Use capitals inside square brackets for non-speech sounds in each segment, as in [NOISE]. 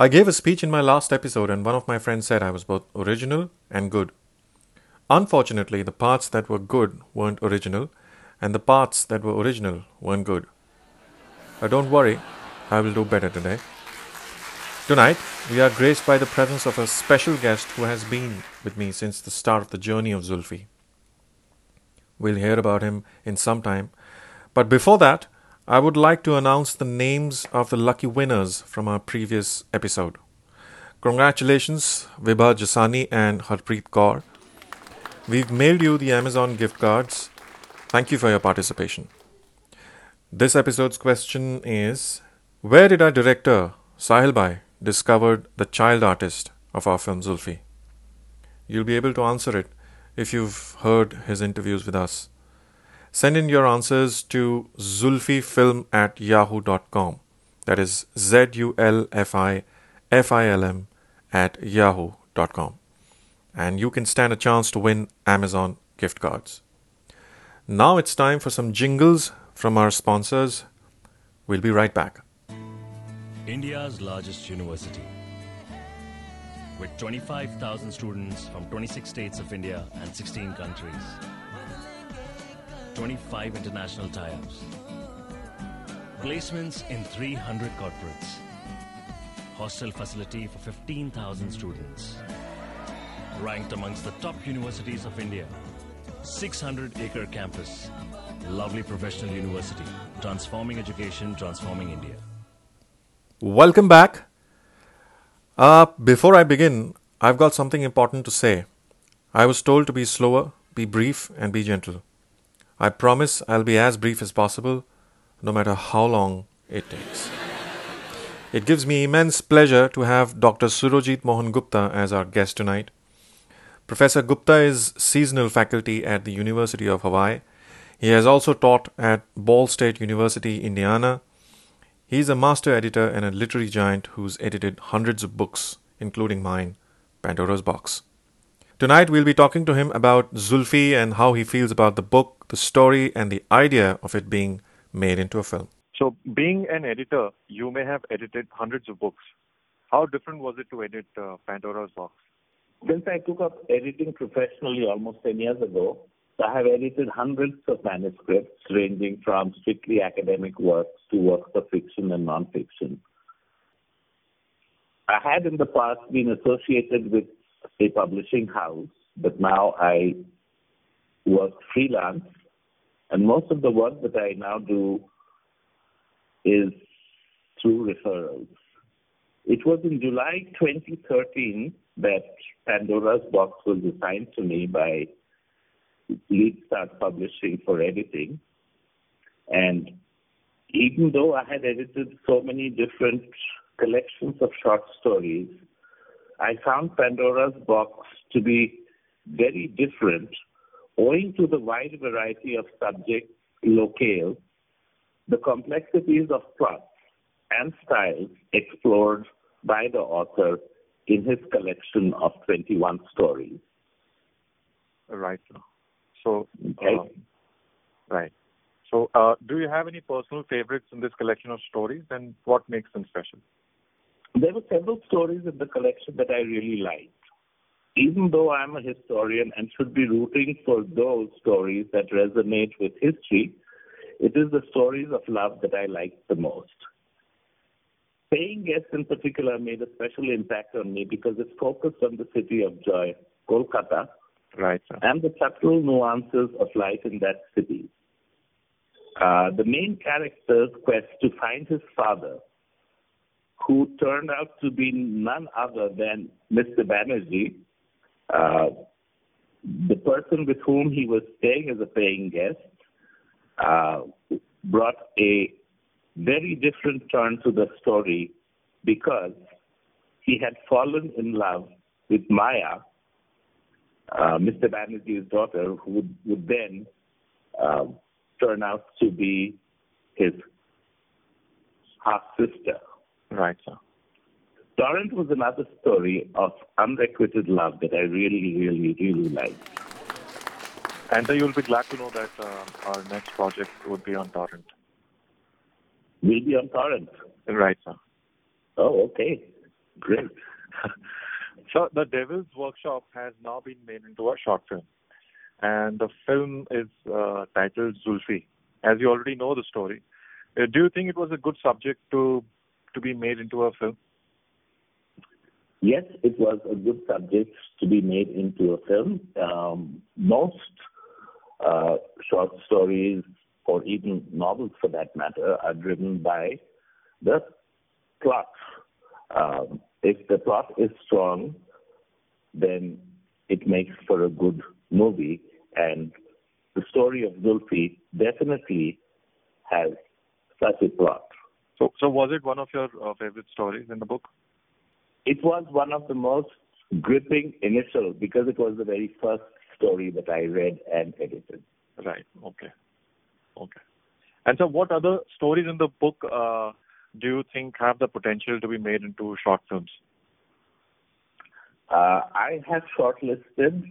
I gave a speech in my last episode, and one of my friends said I was both original and good. Unfortunately, the parts that were good weren't original, and the parts that were original weren't good. But don't worry, I will do better today. Tonight, we are graced by the presence of a special guest who has been with me since the start of the journey of Zulfi. We'll hear about him in some time, but before that, I would like to announce the names of the lucky winners from our previous episode. Congratulations, Vibha Jasani and Harpreet Kaur. We've mailed you the Amazon gift cards. Thank you for your participation. This episode's question is Where did our director, Sahil Bhai, discovered the child artist of our film Zulfi? You'll be able to answer it if you've heard his interviews with us. Send in your answers to zulfifilm at yahoo.com. That is Z U L F I F I L M at yahoo.com. And you can stand a chance to win Amazon gift cards. Now it's time for some jingles from our sponsors. We'll be right back. India's largest university. With 25,000 students from 26 states of India and 16 countries. 25 international tie-ups. Placements in 300 corporates. Hostel facility for 15,000 students. Ranked amongst the top universities of India. 600 acre campus. Lovely professional university. Transforming education, transforming India. Welcome back. Uh, before I begin, I've got something important to say. I was told to be slower, be brief, and be gentle. I promise I'll be as brief as possible, no matter how long it takes. It gives me immense pleasure to have Dr. Surojit Mohan Gupta as our guest tonight. Professor Gupta is seasonal faculty at the University of Hawaii. He has also taught at Ball State University, Indiana. He's a master editor and a literary giant who's edited hundreds of books, including mine, Pandora's Box. Tonight we'll be talking to him about Zulfi and how he feels about the book, the story, and the idea of it being made into a film. So, being an editor, you may have edited hundreds of books. How different was it to edit uh, Pandora's Box? Since I took up editing professionally almost 10 years ago, I have edited hundreds of manuscripts ranging from strictly academic works to works of fiction and nonfiction. I had in the past been associated with a publishing house, but now I work freelance, and most of the work that I now do is through referrals. It was in July 2013 that Pandora's Box was assigned to me by Lead Start Publishing for editing. And even though I had edited so many different collections of short stories, I found Pandora's Box to be very different owing to the wide variety of subject locale, the complexities of plots and styles explored by the author in his collection of 21 stories. Right. So, Okay. uh, right. So, uh, do you have any personal favorites in this collection of stories, and what makes them special? There were several stories in the collection that I really liked. Even though I'm a historian and should be rooting for those stories that resonate with history, it is the stories of love that I liked the most. Paying guests in particular made a special impact on me because it focused on the city of joy, Kolkata, Right, sir. and the subtle nuances of life in that city. Uh, the main character's quest to find his father, who turned out to be none other than Mr. Banerjee, uh, the person with whom he was staying as a paying guest, uh, brought a very different turn to the story because he had fallen in love with Maya, uh, Mr. Banerjee's daughter, who would, would then uh, turn out to be his half sister. Right, sir. Torrent was another story of unrequited love that I really, really, really liked. And uh, you'll be glad to know that uh, our next project would be on Torrent. Will be on Torrent. Right, sir. Oh, okay. Great. [LAUGHS] so, The Devil's Workshop has now been made into a short film. And the film is uh, titled Zulfi. As you already know the story, uh, do you think it was a good subject to to be made into a film? Yes, it was a good subject to be made into a film. Um, most uh, short stories, or even novels for that matter, are driven by the plot. Um, if the plot is strong, then it makes for a good movie. And the story of Zulfi definitely has such a plot. So, so was it one of your uh, favorite stories in the book? It was one of the most gripping initial because it was the very first story that I read and edited. Right. Okay. Okay. And so, what other stories in the book uh, do you think have the potential to be made into short films? Uh, I have shortlisted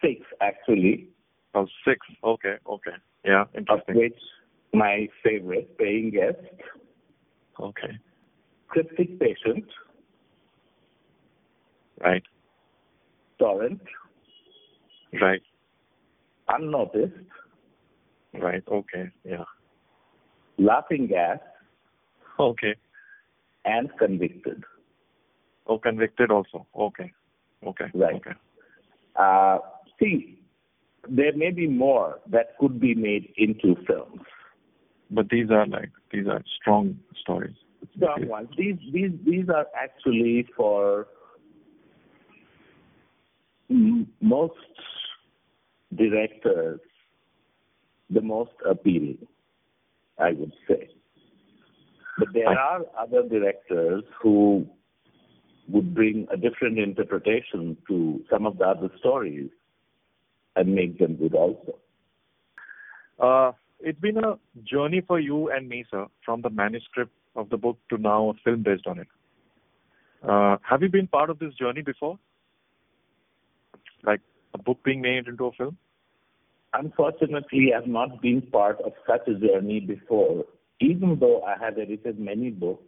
six actually. Oh, six. Okay. Okay. Yeah. Interesting. Of which my favorite, Paying Guest. Okay. Cryptic Patient. Right. Torrent. Right. Unnoticed. Right. Okay. Yeah. Laughing Gas. Okay. And Convicted. Oh, Convicted also. Okay. Okay. Right. Okay. Uh, see, there may be more that could be made into films. But these are like these are strong stories. Strong ones. These these these are actually for most directors the most appealing, I would say. But there are other directors who would bring a different interpretation to some of the other stories and make them good also. Uh, It's been a journey for you and me, sir, from the manuscript of the book to now a film based on it. Uh, have you been part of this journey before? Like a book being made into a film? Unfortunately, I've not been part of such a journey before, even though I have edited many books,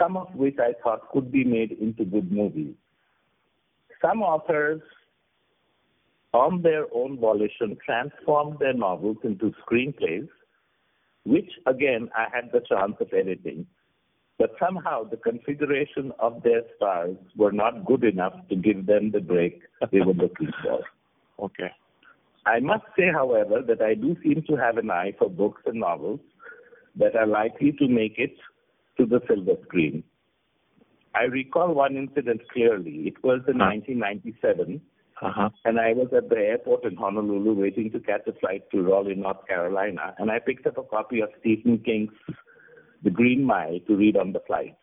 some of which I thought could be made into good movies. Some authors, on their own volition, transformed their novels into screenplays, which again I had the chance of editing. But somehow the configuration of their stars were not good enough to give them the break they were looking for. [LAUGHS] Okay. I must say, however, that I do seem to have an eye for books and novels that are likely to make it to the silver screen. I recall one incident clearly. It was in 1997, Uh-huh. and I was at the airport in Honolulu waiting to catch a flight to Raleigh, North Carolina, and I picked up a copy of Stephen King's The Green Mile to read on the flight.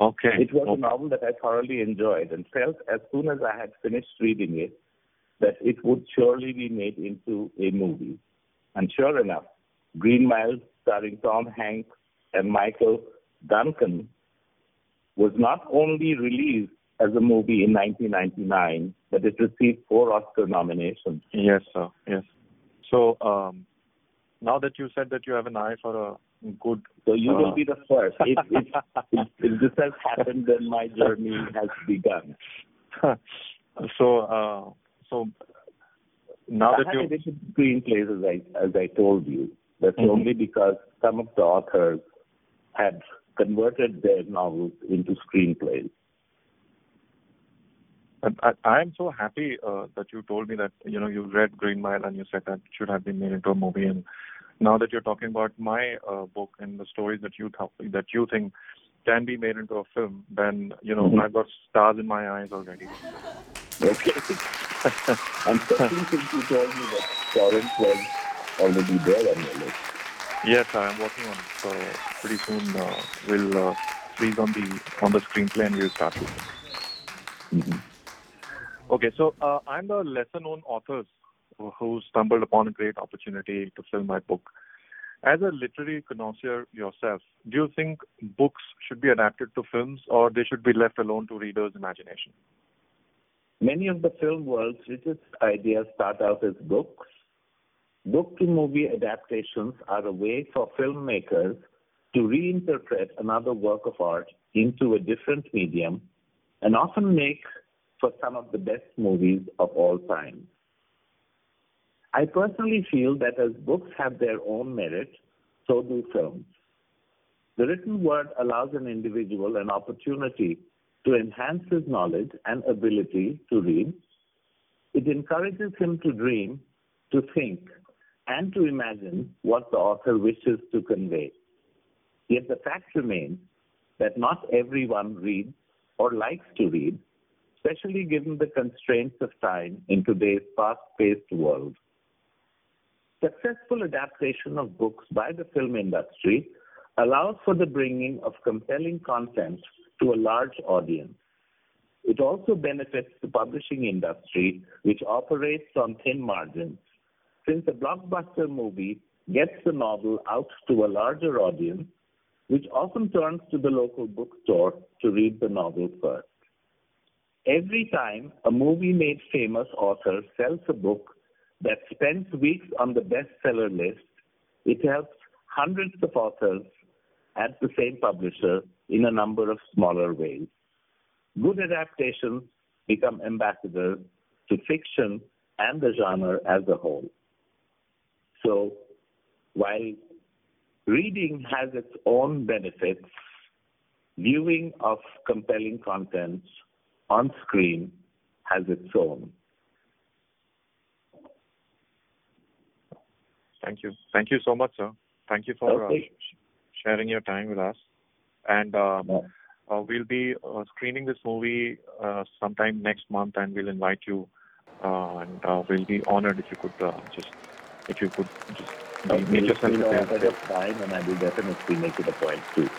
Okay. It was okay. a novel that I thoroughly enjoyed and felt as soon as I had finished reading it that it would surely be made into a movie. And sure enough, Green Mile, starring Tom Hanks and Michael Duncan, was not only released as a movie in 1999, but it received four Oscar nominations. Yes, sir. Yes. So um, now that you said that you have an eye for a good, So you Uh. will be the first. If, if, if, if this has happened, then my journey has begun. [LAUGHS] so uh, so now I that you edited screenplays, as I, as I told you. That's Mhm. only because some of the authors had converted their novels into screenplays. And I, I am so happy uh, that you told me that you know you read Green Mile and you said that should have been made into a movie. And now that you're talking about my uh, book and the stories that you th- that you think can be made into a film, then you know Mhm. I've got stars in my eyes already. Okay. [LAUGHS] especially since you told me that Torrent was already there on your list. Yes, I am working on it. So pretty soon uh, we'll uh, freeze on the on the screenplay and we'll start with it. Okay, so uh, I'm the lesser known author who stumbled upon a great opportunity to film my book. As a literary connoisseur yourself, do you think books should be adapted to films or they should be left alone to readers' imagination? Many of the film world's richest ideas start out as books. Book to movie adaptations are a way for filmmakers to reinterpret another work of art into a different medium and often make for some of the best movies of all time. I personally feel that as books have their own merit, so do films. The written word allows an individual an opportunity to enhance his knowledge and ability to read. It encourages him to dream, to think, and to imagine what the author wishes to convey. Yet the fact remains that not everyone reads or likes to read, especially given the constraints of time in today's fast paced world. Successful adaptation of books by the film industry allows for the bringing of compelling content to a large audience. It also benefits the publishing industry, which operates on thin margins, since a blockbuster movie gets the novel out to a larger audience, which often turns to the local bookstore to read the novel first. Every time a movie made famous author sells a book that spends weeks on the bestseller list, it helps hundreds of authors at the same publisher in a number of smaller ways. Good adaptations become ambassadors to fiction and the genre as a whole. So, while reading has its own benefits, viewing of compelling content on screen has its own. Thank you. Thank you so much, sir. Thank you for Okay. uh, sh- sharing your time with us. And uh, uh, we'll be uh, screening this movie uh, sometime next month, and we'll invite you. Uh, and uh, we'll be honored if you could uh, just if you could just Okay, make yourself available. ahead of time, and I will definitely make it a point to